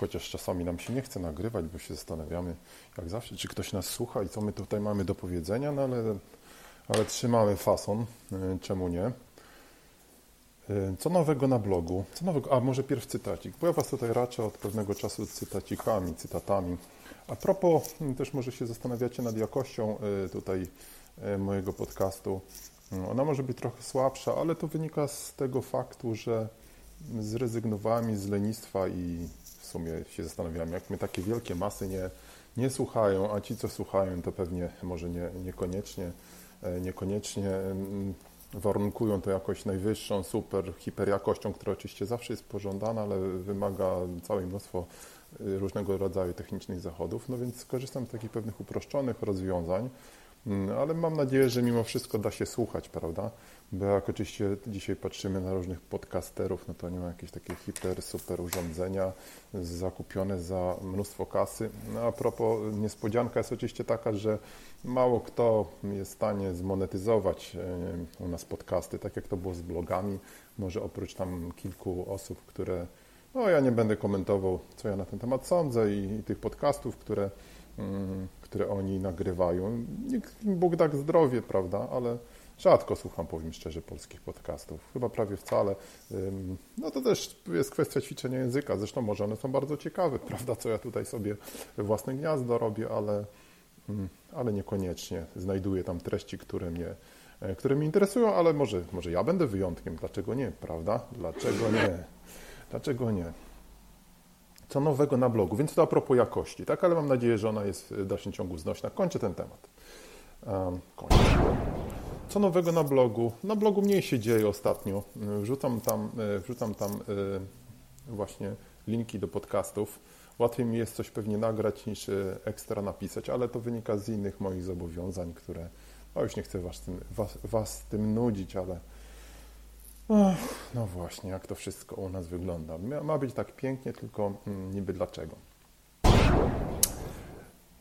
chociaż czasami nam się nie chce nagrywać, bo się zastanawiamy, jak zawsze, czy ktoś nas słucha i co my tutaj mamy do powiedzenia, no ale, ale trzymamy fason, e, czemu nie. E, co nowego na blogu? Co nowego? A może pierw cytacik, bo ja Was tutaj raczę od pewnego czasu cytacikami, cytatami. A propos, też może się zastanawiacie nad jakością tutaj mojego podcastu. Ona może być trochę słabsza, ale to wynika z tego faktu, że zrezygnowałem z lenistwa i w sumie się zastanawiam, jak mnie takie wielkie masy nie, nie słuchają, a ci, co słuchają, to pewnie może nie, niekoniecznie, e, niekoniecznie warunkują to jakoś najwyższą, super, hiperjakością, która oczywiście zawsze jest pożądana, ale wymaga całe mnóstwo y, różnego rodzaju technicznych zachodów, no więc korzystam z takich pewnych uproszczonych rozwiązań, ale mam nadzieję, że mimo wszystko da się słuchać, prawda? Bo jak oczywiście dzisiaj patrzymy na różnych podcasterów, no to nie ma jakieś takie hiper, super urządzenia zakupione za mnóstwo kasy. No a propos, niespodzianka jest oczywiście taka, że mało kto jest w stanie zmonetyzować e, u nas podcasty, tak jak to było z blogami. Może oprócz tam kilku osób, które, no ja nie będę komentował, co ja na ten temat sądzę i, i tych podcastów, które, mm, które oni nagrywają. Bóg tak zdrowie, prawda, ale Rzadko słucham, powiem szczerze, polskich podcastów. Chyba prawie wcale. No to też jest kwestia ćwiczenia języka. Zresztą może one są bardzo ciekawe, prawda, co ja tutaj sobie własne gniazdo robię, ale, ale niekoniecznie znajduję tam treści, które mnie, e, które mnie interesują, ale może, może ja będę wyjątkiem. Dlaczego nie, prawda? Dlaczego nie? Dlaczego nie? Co nowego na blogu? Więc to a propos jakości, tak? Ale mam nadzieję, że ona jest w dalszym ciągu znośna. Kończę ten temat. Um, kończę. Co nowego na blogu? Na blogu mniej się dzieje ostatnio. Wrzucam tam, e, wrzucam tam e, właśnie linki do podcastów. Łatwiej mi jest coś pewnie nagrać niż ekstra napisać, ale to wynika z innych moich zobowiązań, które. No już nie chcę was was, was tym nudzić, ale. No właśnie, jak to wszystko u nas wygląda. Ma być tak pięknie, tylko mm, niby dlaczego.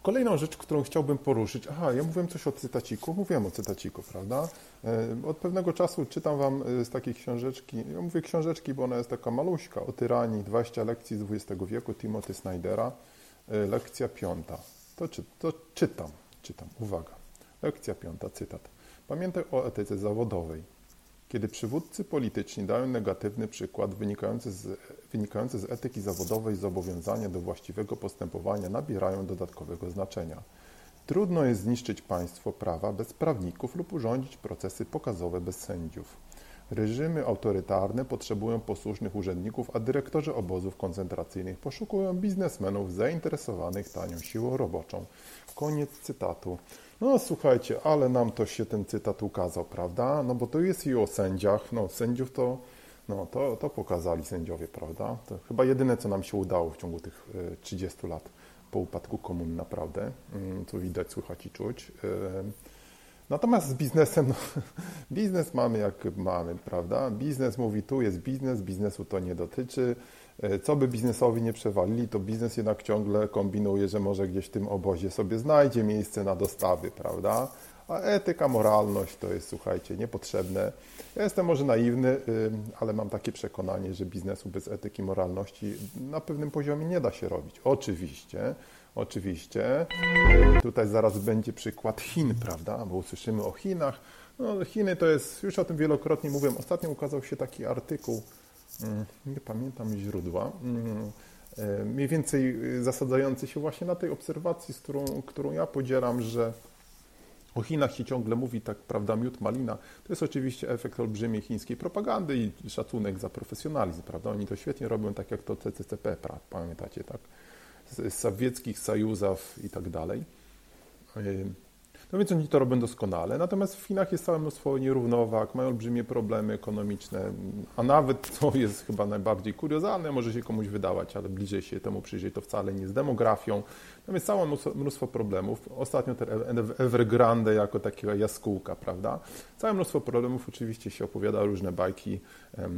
Kolejną rzecz, którą chciałbym poruszyć, aha, ja mówiłem coś o cytaciku, mówiłem o cytaciku, prawda? E, od pewnego czasu czytam Wam e, z takiej książeczki, ja mówię książeczki, bo ona jest taka maluśka, o tyranii, 20 lekcji z XX wieku, Timothy Snydera, e, lekcja piąta. To, czy, to czytam, czytam, uwaga. Lekcja piąta, cytat. Pamiętaj o etyce zawodowej. Kiedy przywódcy polityczni dają negatywny przykład wynikający z, wynikający z etyki zawodowej, zobowiązania do właściwego postępowania nabierają dodatkowego znaczenia. Trudno jest zniszczyć państwo prawa bez prawników lub urządzić procesy pokazowe bez sędziów. Reżimy autorytarne potrzebują posłusznych urzędników, a dyrektorzy obozów koncentracyjnych poszukują biznesmenów zainteresowanych tanią siłą roboczą. Koniec cytatu. No słuchajcie, ale nam to się ten cytat ukazał, prawda? No bo to jest i o sędziach, no sędziów to, no, to, to pokazali sędziowie, prawda? To chyba jedyne, co nam się udało w ciągu tych 30 e, lat po upadku komun, naprawdę, co mm, widać, słychać i czuć. Natomiast z biznesem, no, biznes mamy jak mamy, prawda? Biznes mówi, tu jest biznes, biznesu to nie dotyczy. E, co by biznesowi nie przewalili, to biznes jednak ciągle kombinuje, że może gdzieś w tym obozie sobie znajdzie miejsce na dostawy, prawda? A etyka, moralność to jest, słuchajcie, niepotrzebne. Ja jestem może naiwny, ale mam takie przekonanie, że biznesu bez etyki, moralności na pewnym poziomie nie da się robić. Oczywiście, oczywiście. Tutaj zaraz będzie przykład Chin, prawda? Bo usłyszymy o Chinach. No, Chiny to jest, już o tym wielokrotnie mówiłem. Ostatnio ukazał się taki artykuł nie pamiętam źródła, mniej więcej y, zasadzający się właśnie na tej obserwacji, z którą, którą ja podzielam, że o Chinach się ciągle mówi, tak prawda, miód, malina. To jest oczywiście efekt olbrzymiej chińskiej propagandy i szacunek za profesjonalizm, prawda? Oni to świetnie robią, tak jak to CCCP, pamiętacie, tak? Z, sowieckich sojuzów i tak dalej. No więc oni to robią doskonale. Natomiast w Chinach jest całe mnóstwo nierównowag, mają olbrzymie problemy ekonomiczne, a nawet, co jest chyba najbardziej kuriozalne, może się komuś wydawać, ale bliżej się temu przyjrzeć, to wcale nie z demografią. Tam jest całe mnóstwo, problemów. Ostatnio ten Evergrande jako takiego jaskółka, prawda? Całe mnóstwo problemów, oczywiście się opowiada różne bajki,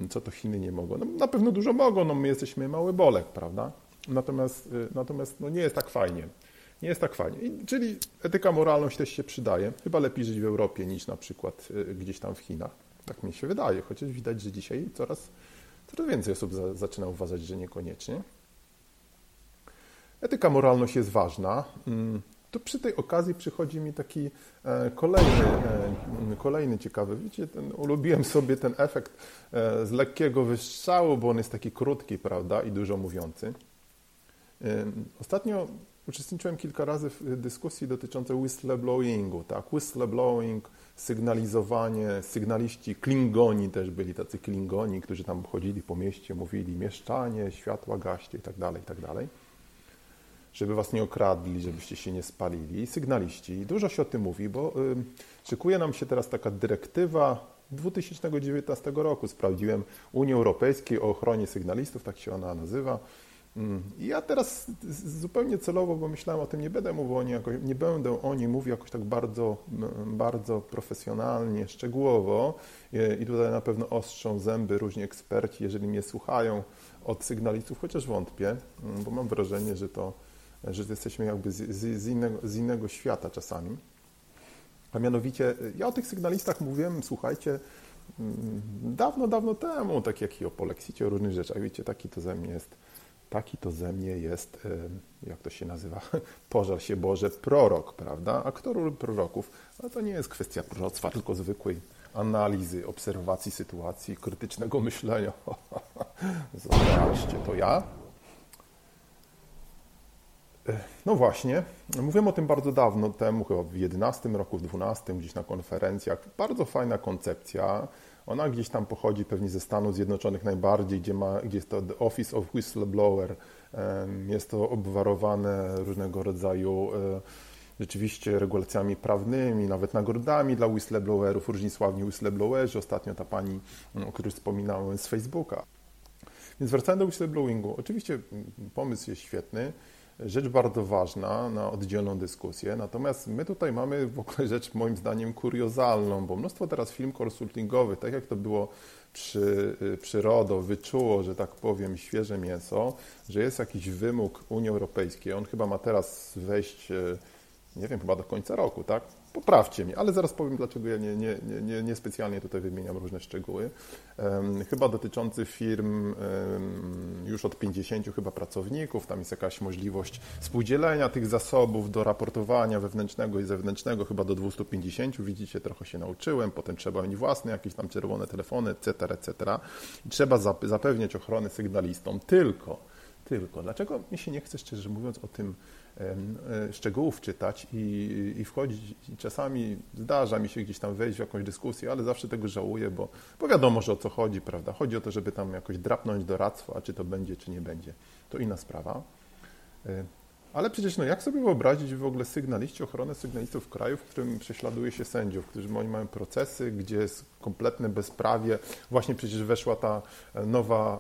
co to Chiny nie mogą. No, na pewno dużo mogą, no my jesteśmy mały bolek, prawda? Natomiast, y, natomiast no nie jest tak fajnie. Nie jest tak fajnie. I, czyli etyka, moralność też się przydaje. Chyba lepiej żyć w Europie niż na przykład y, gdzieś tam w Chinach. Tak mi się wydaje, chociaż widać, że dzisiaj coraz, coraz więcej osób za, zaczyna uważać, że niekoniecznie. Etyka, moralność jest ważna. Mm, to przy tej okazji przychodzi mi taki e, kolejny, e, kolejny ciekawy. Widzicie, ten, ulubiłem sobie ten efekt e, z lekkiego wystrzału, bo on jest taki krótki, prawda, i dużo mówiący. Ostatnio uczestniczyłem kilka razy w dyskusji dotyczącej whistleblowingu. Tak? Whistleblowing, sygnalizowanie, sygnaliści, klingoni też byli tacy klingoni, którzy tam chodzili po mieście, mówili mieszczanie, światła gaście tak tak żeby was nie okradli, żebyście się nie spalili. Sygnaliści, dużo się o tym mówi, bo y, szykuje nam się teraz taka dyrektywa 2019 roku. Sprawdziłem Unii Europejskiej o ochronie sygnalistów, tak się ona nazywa. Ja teraz zupełnie celowo, bo myślałem o tym, nie będę mówił o niej, jakoś, nie będę o niej mówił jakoś tak bardzo, bardzo profesjonalnie, szczegółowo i tutaj na pewno ostrzą zęby różni eksperci, jeżeli mnie słuchają od sygnalistów, chociaż wątpię, bo mam wrażenie, że to, że jesteśmy jakby z, z, innego, z innego świata czasami. A mianowicie, ja o tych sygnalistach mówiłem, słuchajcie, dawno, dawno temu, tak jak i o polexicie, o różnych rzeczach, wiecie, taki to ze mnie jest taki to ze mnie jest, jak to się nazywa, pożar się Boże, prorok, prawda? A kto ról proroków? No to nie jest kwestia proroctwa, tylko zwykłej analizy, obserwacji sytuacji, krytycznego myślenia. Zobaczcie, to ja. No właśnie, mówiłem o tym bardzo dawno temu, chyba w 11 roku, w 12, gdzieś na konferencjach. Bardzo fajna koncepcja ona gdzieś tam pochodzi pewnie ze Stanów Zjednoczonych najbardziej, gdzie, ma, gdzie jest to The Office of Whistleblower. Jest to obwarowane różnego rodzaju e, rzeczywiście regulacjami prawnymi, nawet nagrodami dla whistleblowerów, różni sławni whistleblowerzy. Ostatnio ta pani, o której wspominałem z Facebooka. Więc wracając do whistleblowingu, oczywiście pomysł jest świetny rzecz bardzo ważna na oddzielną dyskusję. Natomiast my tutaj mamy w ogóle rzecz moim zdaniem kuriozalną, bo mnóstwo teraz film konsultingowych, tak jak to było przy, y, przy RODO, wyczuło, że tak powiem, świeże mięso, że jest jakiś wymóg Unii Europejskiej. On chyba ma teraz wejść, y, nie wiem, chyba do końca roku, tak? Poprawcie mnie, ale zaraz powiem, dlaczego ja nie, nie, nie, nie specjalnie tutaj wymieniam różne szczegóły. Chyba dotyczący firm już od 50 chyba pracowników, tam jest jakaś możliwość współdzielenia tych zasobów do raportowania wewnętrznego i zewnętrznego, chyba do 250, widzicie, trochę się nauczyłem, potem trzeba mieć własne jakieś tam czerwone telefony, etc., etc. I trzeba zapewniać ochronę sygnalistom, tylko, tylko, dlaczego mi się nie chce, szczerze mówiąc, o tym szczegółów czytać i, i wchodzić. I czasami zdarza mi się gdzieś tam wejść w jakąś dyskusję, ale zawsze tego żałuję, bo, bo wiadomo, że o co chodzi, prawda? Chodzi o to, żeby tam jakoś drapnąć doradztwo, a czy to będzie, czy nie będzie, to inna sprawa. E, ale przecież, no jak sobie wyobrazić w ogóle sygnaliści, ochronę sygnalistów w kraju, w którym prześladuje się sędziów, którzy oni mają procesy, gdzie jest kompletne bezprawie. Właśnie przecież weszła ta e, nowa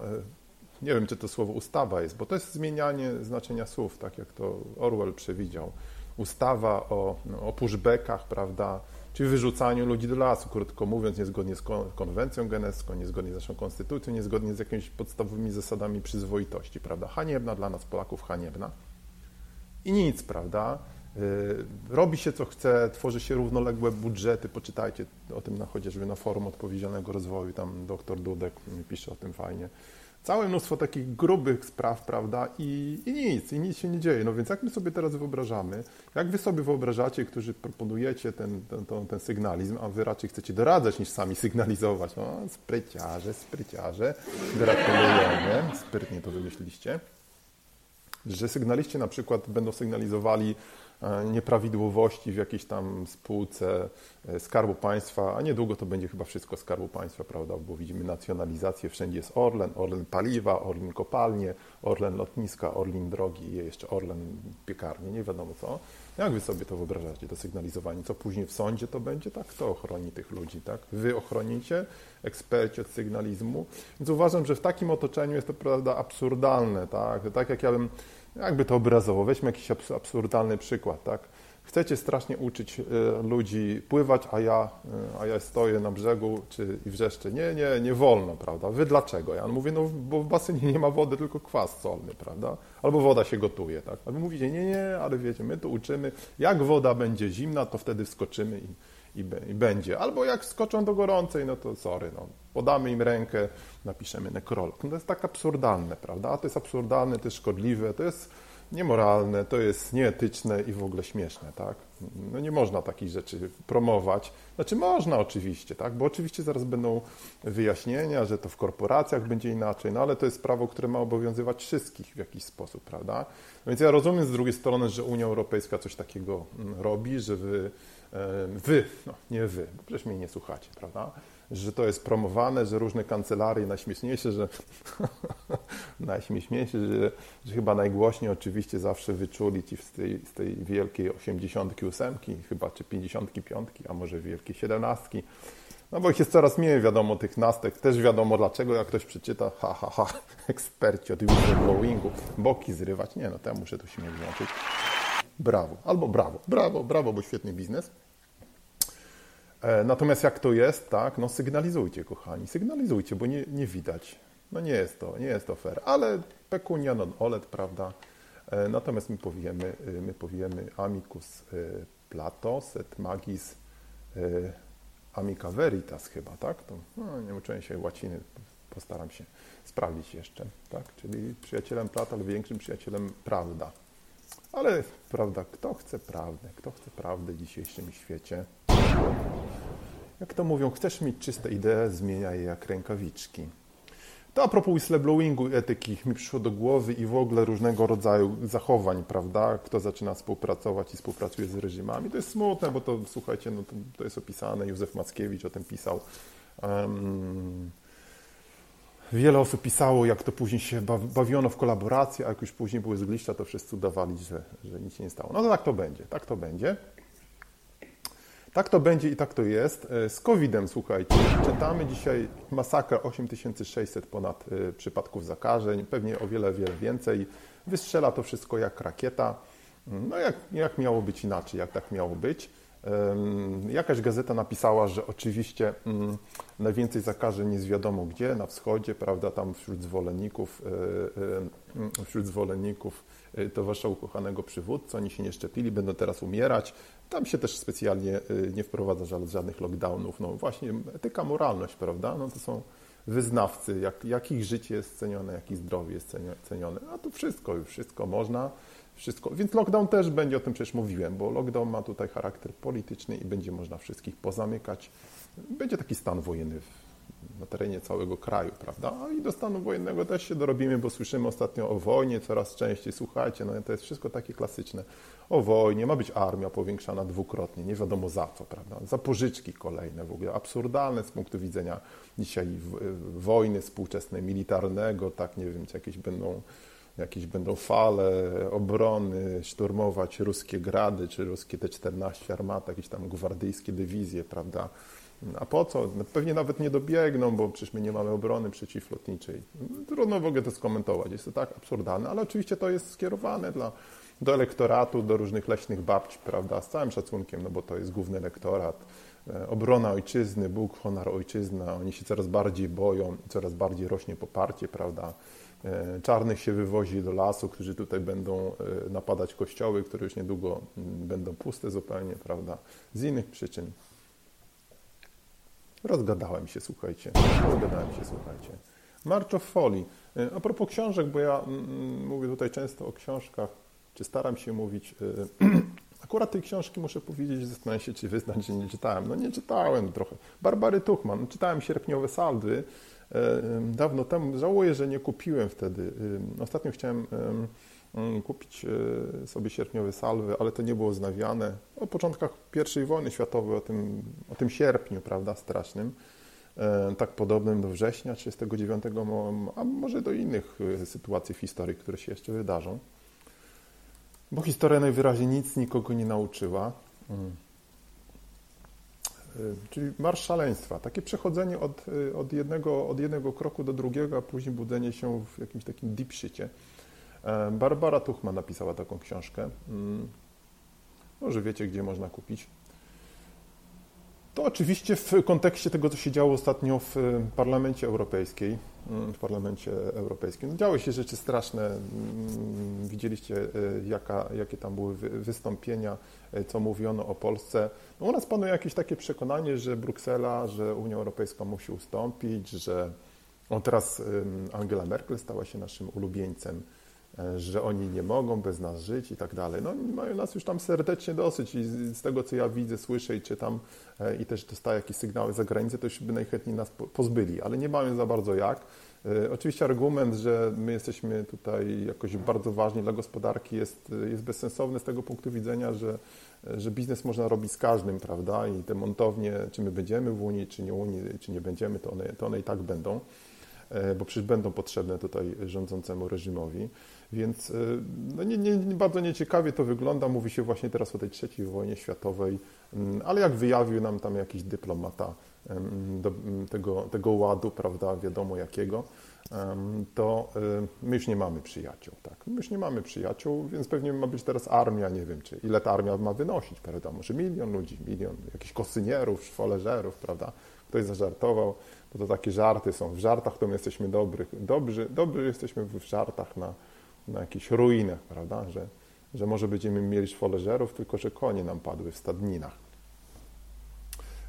nie wiem, czy to słowo ustawa jest, bo to jest zmienianie znaczenia słów, tak jak to Orwell przewidział. Ustawa o, no, o pushbackach, prawda, czyli wyrzucaniu ludzi do lasu, krótko mówiąc, niezgodnie z konwencją genewską, niezgodnie z naszą konstytucją, niezgodnie z jakimiś podstawowymi zasadami przyzwoitości, prawda. Haniebna dla nas, Polaków, haniebna. I nic, prawda. Y, robi się co chce, tworzy się równoległe budżety. Poczytajcie o tym na, chociażby na forum odpowiedzialnego rozwoju, tam doktor Dudek pisze o tym fajnie całe mnóstwo takich grubych spraw, prawda, i, i nic, i nic się nie dzieje. No więc jak my sobie teraz wyobrażamy, jak wy sobie wyobrażacie, którzy proponujecie ten, ten, ten, ten sygnalizm, a wy raczej chcecie doradzać niż sami sygnalizować. No, spryciarze, spryciarze, gratulujemy, sprytnie to wymyśliliście że sygnaliści na przykład będą sygnalizowali nieprawidłowości w jakiejś tam spółce e, Skarbu Państwa, a niedługo to będzie chyba wszystko Skarbu Państwa, prawda, bo widzimy nacjonalizację, wszędzie jest Orlen, Orlen Paliwa, Orlen Kopalnie, Orlen Lotniska, Orlen Drogi i jeszcze Orlen Piekarnie, nie wiadomo co. Jak wy sobie to wyobrażacie, to sygnalizowanie? Co później w sądzie to będzie? Tak, kto ochroni tych ludzi, tak? Wy ochronicie, eksperci od sygnalizmu. Więc uważam, że w takim otoczeniu jest to prawda absurdalne, tak? Tak jak ja bym, jakby to obrazowo, weźmy jakiś absurdalny przykład, tak? Chcecie strasznie uczyć e, ludzi pływać, a ja, e, a ja stoję na brzegu czy, i wrzeszczę. Nie, nie, nie wolno, prawda? Wy dlaczego? Ja mówię, no bo w basenie nie ma wody, tylko kwas solny, prawda? Albo woda się gotuje, tak? A wy mówicie, nie, nie, ale wiecie, my tu uczymy, jak woda będzie zimna, to wtedy wskoczymy i, i, i będzie. Albo jak skoczą do gorącej, no to sorry, no, podamy im rękę, napiszemy nekrolog. No to jest tak absurdalne, prawda? A to jest absurdalne, to jest szkodliwe, to jest niemoralne, to jest nieetyczne i w ogóle śmieszne, tak? No nie można takich rzeczy promować. Znaczy można oczywiście, tak? Bo oczywiście zaraz będą wyjaśnienia, że to w korporacjach będzie inaczej, no ale to jest prawo, które ma obowiązywać wszystkich w jakiś sposób, prawda? No więc ja rozumiem z drugiej strony, że Unia Europejska coś takiego mm, robi, że wy, e, wy, no nie wy, bo przecież mnie nie słuchacie, prawda? Że to jest promowane, że różne kancelarie, najśmieszniejsze, że najśmieszniejsze, że, że chyba najgłośniej oczywiście zawsze wyczuli ci z tej, z tej wielkiej 88, chyba czy 55, a może wielkiej 17. No bo ich jest coraz mniej, wiadomo, tych nastek. Też wiadomo dlaczego, jak ktoś przeczyta, ha, ha, ha, eksperci od whistleblowingu, boki zrywać. Nie, no to ja muszę tu śmiech włączyć. Brawo, albo brawo, brawo, brawo, bo świetny biznes. E, natomiast jak to jest, tak, no sygnalizujcie, kochani, sygnalizujcie, bo nie, nie widać. No nie jest to, nie jest to fair, ale pecunia non olet, prawda? E, natomiast my powiemy, y, my powiemy amicus y, plato, set magis amica veritas chyba, tak? To, no, nie uczyłem się łaciny, postaram się sprawdzić jeszcze, tak? Czyli przyjacielem Plata, ale większym przyjacielem prawda. Ale prawda, kto chce prawdę, kto chce prawdę w dzisiejszym świecie? Jak to mówią, chcesz mieć czyste idee, zmieniaj je jak rękawiczki. To a propos whistleblowingu, etyki mi przyszło do głowy i w ogóle różnego rodzaju zachowań, prawda? Kto zaczyna współpracować i współpracuje z reżimami. To jest smutne, bo to, słuchajcie, no to, to jest opisane, Józef Mackiewicz o tym pisał. Um, wiele osób pisało, jak to później się bawiono w kolaborację, a jak już później były zgliszcza, to wszyscy udawali, że, że nic się nie stało. No to tak to będzie, tak to będzie. Tak to będzie i tak to jest. E, z COVID-em, słuchajcie, czytamy dzisiaj masakra 8600 ponad e, przypadków zakażeń, pewnie o wiele, wiele więcej. Wystrzela to wszystko jak rakieta. No jak, jak miało być inaczej, jak tak miało być. Jakaś gazeta napisała, że oczywiście mm, najwięcej zakażeń jest wiadomo gdzie, na wschodzie, prawda, tam wśród zwolenników, e, wśród zwolenników to wasza ukochanego przywódcy, oni się nie szczepili, będą teraz umierać. Tam się też specjalnie nie wprowadza żadnych lockdownów. No właśnie etyka, moralność, prawda? No to są wyznawcy, jak, jak ich życie jest cenione, jak ich zdrowie jest cenione. A tu wszystko, już wszystko można, wszystko. Więc lockdown też będzie, o tym przecież mówiłem, bo lockdown ma tutaj charakter polityczny i będzie można wszystkich pozamykać. Będzie taki stan wojenny na terenie całego kraju, prawda? I do stanu wojennego też się dorobimy, bo słyszymy ostatnio o wojnie coraz częściej. Słuchajcie, no to jest wszystko takie klasyczne. O wojnie, ma być armia powiększana dwukrotnie, nie wiadomo za co, prawda? Za pożyczki kolejne w ogóle, absurdalne z punktu widzenia dzisiaj wojny współczesnej, militarnego, tak, nie wiem, czy jakieś będą jakieś będą fale obrony, szturmować ruskie grady, czy ruskie T-14 armaty, jakieś tam gwardyjskie dywizje, prawda? A po co? No pewnie nawet nie dobiegną, bo przecież my nie mamy obrony przeciwlotniczej. Trudno w ogóle to skomentować. Jest to tak absurdalne, ale oczywiście to jest skierowane dla, do elektoratu, do różnych leśnych babci, prawda? Z całym szacunkiem, no bo to jest główny elektorat. E, obrona ojczyzny, Bóg, honor ojczyzna, oni się coraz bardziej boją coraz bardziej rośnie poparcie, prawda? E, czarnych się wywozi do lasu, którzy tutaj będą e, napadać kościoły, które już niedługo będą puste zupełnie, prawda? Z innych przyczyn. Rozgadałem się, słuchajcie. Rozgadałem się, słuchajcie. March of Folly. E, a propos książek, bo ja mówię tutaj często o książkach, czy staram się mówić. Akurat tej książki muszę powiedzieć, zastanawiam się, czy wyznać, że nie czytałem. No nie czytałem trochę. Barbary Tuchman. Czytałem Sierpniowe Saldy dawno temu. Żałuję, że nie kupiłem wtedy. Ostatnio chciałem mm, kupić e, sobie sierpniowe salwy, ale to nie było znawiane. O początkach I wojny światowej, o tym, o tym sierpniu, prawda, strasznym, e, tak podobnym do września 1939, a może do innych sytuacji w historii, które się jeszcze wydarzą. Bo historia najwyraźniej nic nikogo nie nauczyła. Y, czyli marsz szaleństwa, takie przechodzenie od, y, od, jednego, od jednego kroku do drugiego, a później budzenie się w jakimś takim deep shicie. E, Barbara Tuchman napisała taką książkę. Mm. Może wiecie, gdzie można kupić. To oczywiście w kontekście tego, co się działo ostatnio w Parlamencie Europejskiej, mm, w Parlamencie Europejskim. No, działy się rzeczy straszne. Mm, widzieliście, e, jaka, jakie tam były wystąpienia, e, co mówiono o Polsce. No, u nas panuje jakieś takie przekonanie, że Bruksela, że Unia Europejska musi ustąpić, że on teraz Angela Merkel stała się naszym ulubieńcem że oni nie mogą bez nas żyć i tak dalej. No mają nas już tam serdecznie dosyć i z tego, co ja widzę, słyszę i czytam e, i też dostaję jakieś sygnały za granicę, to już by najchętniej nas pozbyli, ale nie mają za bardzo jak. E, oczywiście argument, że my jesteśmy tutaj jakoś bardzo ważni dla gospodarki jest, jest bezsensowny z tego punktu widzenia, że, że biznes można robić z każdym, prawda? I te montownie, czy my będziemy w Unii, czy nie Unii, czy nie będziemy, to one, to one i tak będą, bo przecież będą potrzebne tutaj rządzącemu reżimowi. Więc y, no nie, nie, bardzo nieciekawie to wygląda. Mówi się właśnie teraz o tej trzeciej wojnie światowej, mm, ale jak wyjawił nam tam jakiś dyplomata tego, tego ładu, prawda, wiadomo jakiego, to y, my już nie mamy przyjaciół. Tak? My już nie mamy przyjaciół, więc pewnie ma być teraz armia, nie wiem, czy ile ta armia ma wynosić, prawda? Może milion ludzi, milion jakichś kosynierów, szwoleżerów, prawda? Ktoś zażartował, bo to takie żarty są. W żartach to my jesteśmy dobry, dobrzy, dobrzy jesteśmy w żartach na, na jakichś ruinach, prawda? Że, że może będziemy mieli szwoleżerów, tylko że konie nam padły w stadninach.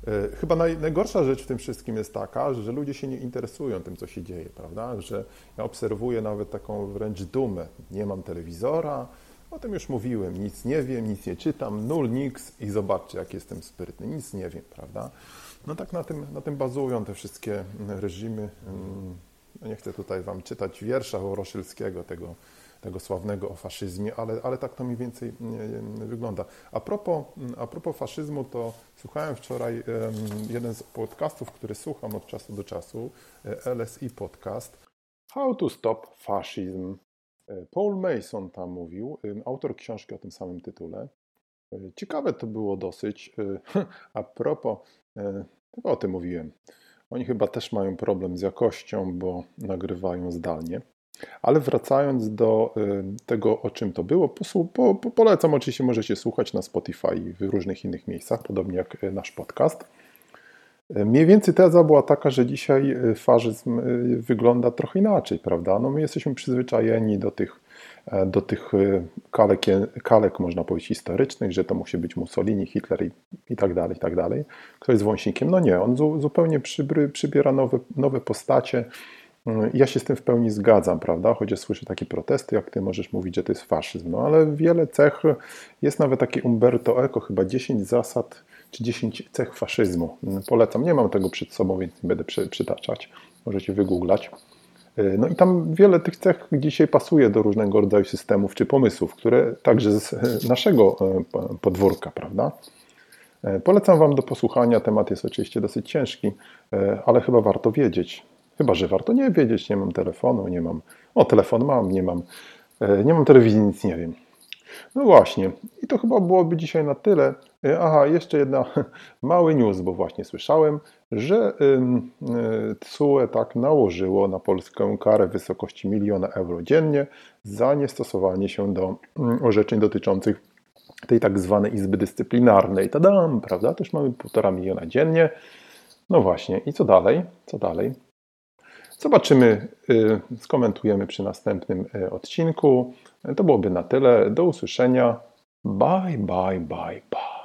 E, chyba naj, najgorsza rzecz w tym wszystkim jest taka, że ludzie się nie interesują tym, co się dzieje, prawda? Że ja obserwuję nawet taką wręcz dumę. Nie mam telewizora, o tym już mówiłem, nic nie wiem, nic nie czytam, nul, niks i zobaczcie, jak jestem sprytny, nic nie wiem, prawda? No tak na tym, na tym bazują te wszystkie reżimy. Mm, nie chcę tutaj Wam czytać wiersza Woroszylskiego, tego tego sławnego o faszyzmie, ale, ale tak to mniej więcej wygląda. A propos, a propos faszyzmu, to słuchałem wczoraj jeden z podcastów, który słucham od czasu do czasu, e, LSI podcast, How to Stop Fascism. E, Paul Mason tam mówił, autor książki o tym samym tytule. E, ciekawe to było dosyć. A propos, chyba o tym mówiłem. Oni chyba też mają problem z jakością, bo nagrywają zdalnie. Ale wracając do y, tego, o czym to było, po, po, polecam oczywiście, możecie słuchać na Spotify i w różnych innych miejscach, podobnie jak y, nasz podcast. Y, mniej więcej teza była taka, że dzisiaj faszyzm wygląda trochę inaczej, prawda? No my jesteśmy przyzwyczajeni do tych, e, do tych kalek, kalek, można powiedzieć, historycznych, że to musi być Mussolini, Hitler i, i tak dalej, i tak dalej. Kto jest wąsikiem? No nie, on zupełnie przybry, przybiera nowe, nowe postacie, ja się z tym w pełni zgadzam, prawda? Chociaż słyszę takie protesty, jak ty możesz mówić, że to jest faszyzm. No ale wiele cech, jest nawet taki Umberto Eco, chyba 10 zasad czy 10 cech faszyzmu. Polecam, nie mam tego przed sobą, więc nie będę przytaczać. Możecie wygooglać. No i tam wiele tych cech dzisiaj pasuje do różnego rodzaju systemów czy pomysłów, które także z naszego e, podwórka, prawda? Polecam Wam do posłuchania. Temat jest oczywiście dosyć ciężki, ale chyba warto wiedzieć. Chyba, że warto nie wiedzieć, nie mam telefonu, nie mam. O, telefon mam, nie mam. E, nie mam telewizji, nic nie wiem. No właśnie, i to chyba byłoby dzisiaj na tyle. E, aha, jeszcze jedna mały news, bo właśnie słyszałem, że TSUE tak nałożyło na Polskę karę w wysokości miliona euro dziennie za niestosowanie się do mm, orzeczeń dotyczących tej tak zwanej Izby Dyscyplinarnej. Tadam, prawda? Też mamy półtora miliona dziennie. No właśnie, i co dalej? Co dalej? Zobaczymy, y, skomentujemy przy następnym y, odcinku. To byłoby na tyle. Do usłyszenia. Bye, bye, bye, bye.